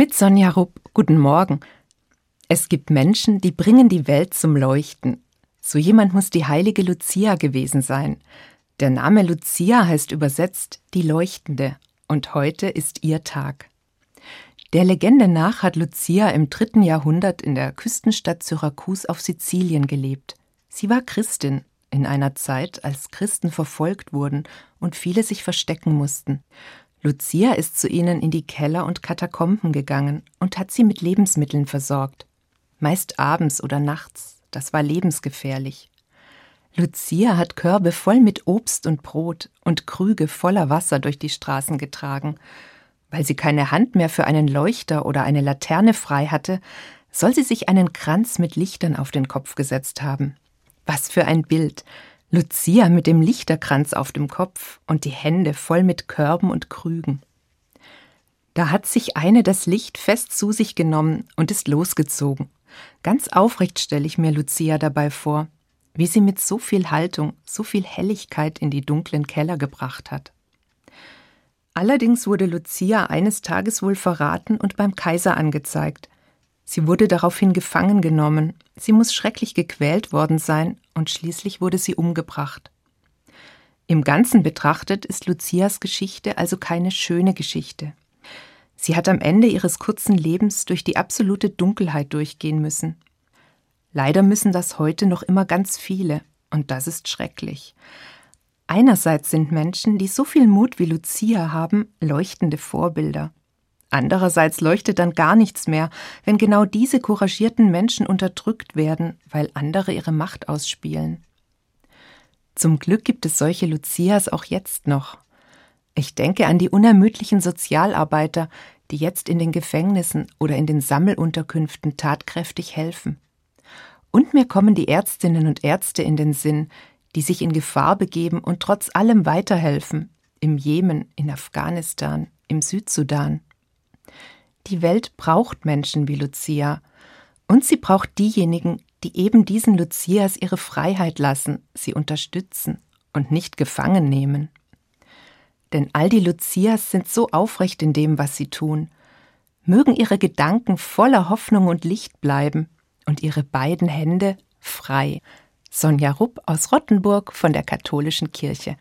Mit Sonja Rupp, guten Morgen. Es gibt Menschen, die bringen die Welt zum Leuchten. So jemand muss die heilige Lucia gewesen sein. Der Name Lucia heißt übersetzt die Leuchtende, und heute ist ihr Tag. Der Legende nach hat Lucia im dritten Jahrhundert in der Küstenstadt Syrakus auf Sizilien gelebt. Sie war Christin in einer Zeit, als Christen verfolgt wurden und viele sich verstecken mussten. Lucia ist zu ihnen in die Keller und Katakomben gegangen und hat sie mit Lebensmitteln versorgt. Meist abends oder nachts, das war lebensgefährlich. Lucia hat Körbe voll mit Obst und Brot und Krüge voller Wasser durch die Straßen getragen. Weil sie keine Hand mehr für einen Leuchter oder eine Laterne frei hatte, soll sie sich einen Kranz mit Lichtern auf den Kopf gesetzt haben. Was für ein Bild! Lucia mit dem Lichterkranz auf dem Kopf und die Hände voll mit Körben und Krügen. Da hat sich eine das Licht fest zu sich genommen und ist losgezogen. Ganz aufrecht stelle ich mir Lucia dabei vor, wie sie mit so viel Haltung, so viel Helligkeit in die dunklen Keller gebracht hat. Allerdings wurde Lucia eines Tages wohl verraten und beim Kaiser angezeigt. Sie wurde daraufhin gefangen genommen, sie muss schrecklich gequält worden sein und schließlich wurde sie umgebracht. Im Ganzen betrachtet ist Lucias Geschichte also keine schöne Geschichte. Sie hat am Ende ihres kurzen Lebens durch die absolute Dunkelheit durchgehen müssen. Leider müssen das heute noch immer ganz viele, und das ist schrecklich. Einerseits sind Menschen, die so viel Mut wie Lucia haben, leuchtende Vorbilder. Andererseits leuchtet dann gar nichts mehr, wenn genau diese couragierten Menschen unterdrückt werden, weil andere ihre Macht ausspielen. Zum Glück gibt es solche Lucias auch jetzt noch. Ich denke an die unermüdlichen Sozialarbeiter, die jetzt in den Gefängnissen oder in den Sammelunterkünften tatkräftig helfen. Und mir kommen die Ärztinnen und Ärzte in den Sinn, die sich in Gefahr begeben und trotz allem weiterhelfen, im Jemen, in Afghanistan, im Südsudan. Die Welt braucht Menschen wie Lucia. Und sie braucht diejenigen, die eben diesen Lucias ihre Freiheit lassen, sie unterstützen und nicht gefangen nehmen. Denn all die Lucias sind so aufrecht in dem, was sie tun. Mögen ihre Gedanken voller Hoffnung und Licht bleiben und ihre beiden Hände frei. Sonja Rupp aus Rottenburg von der Katholischen Kirche.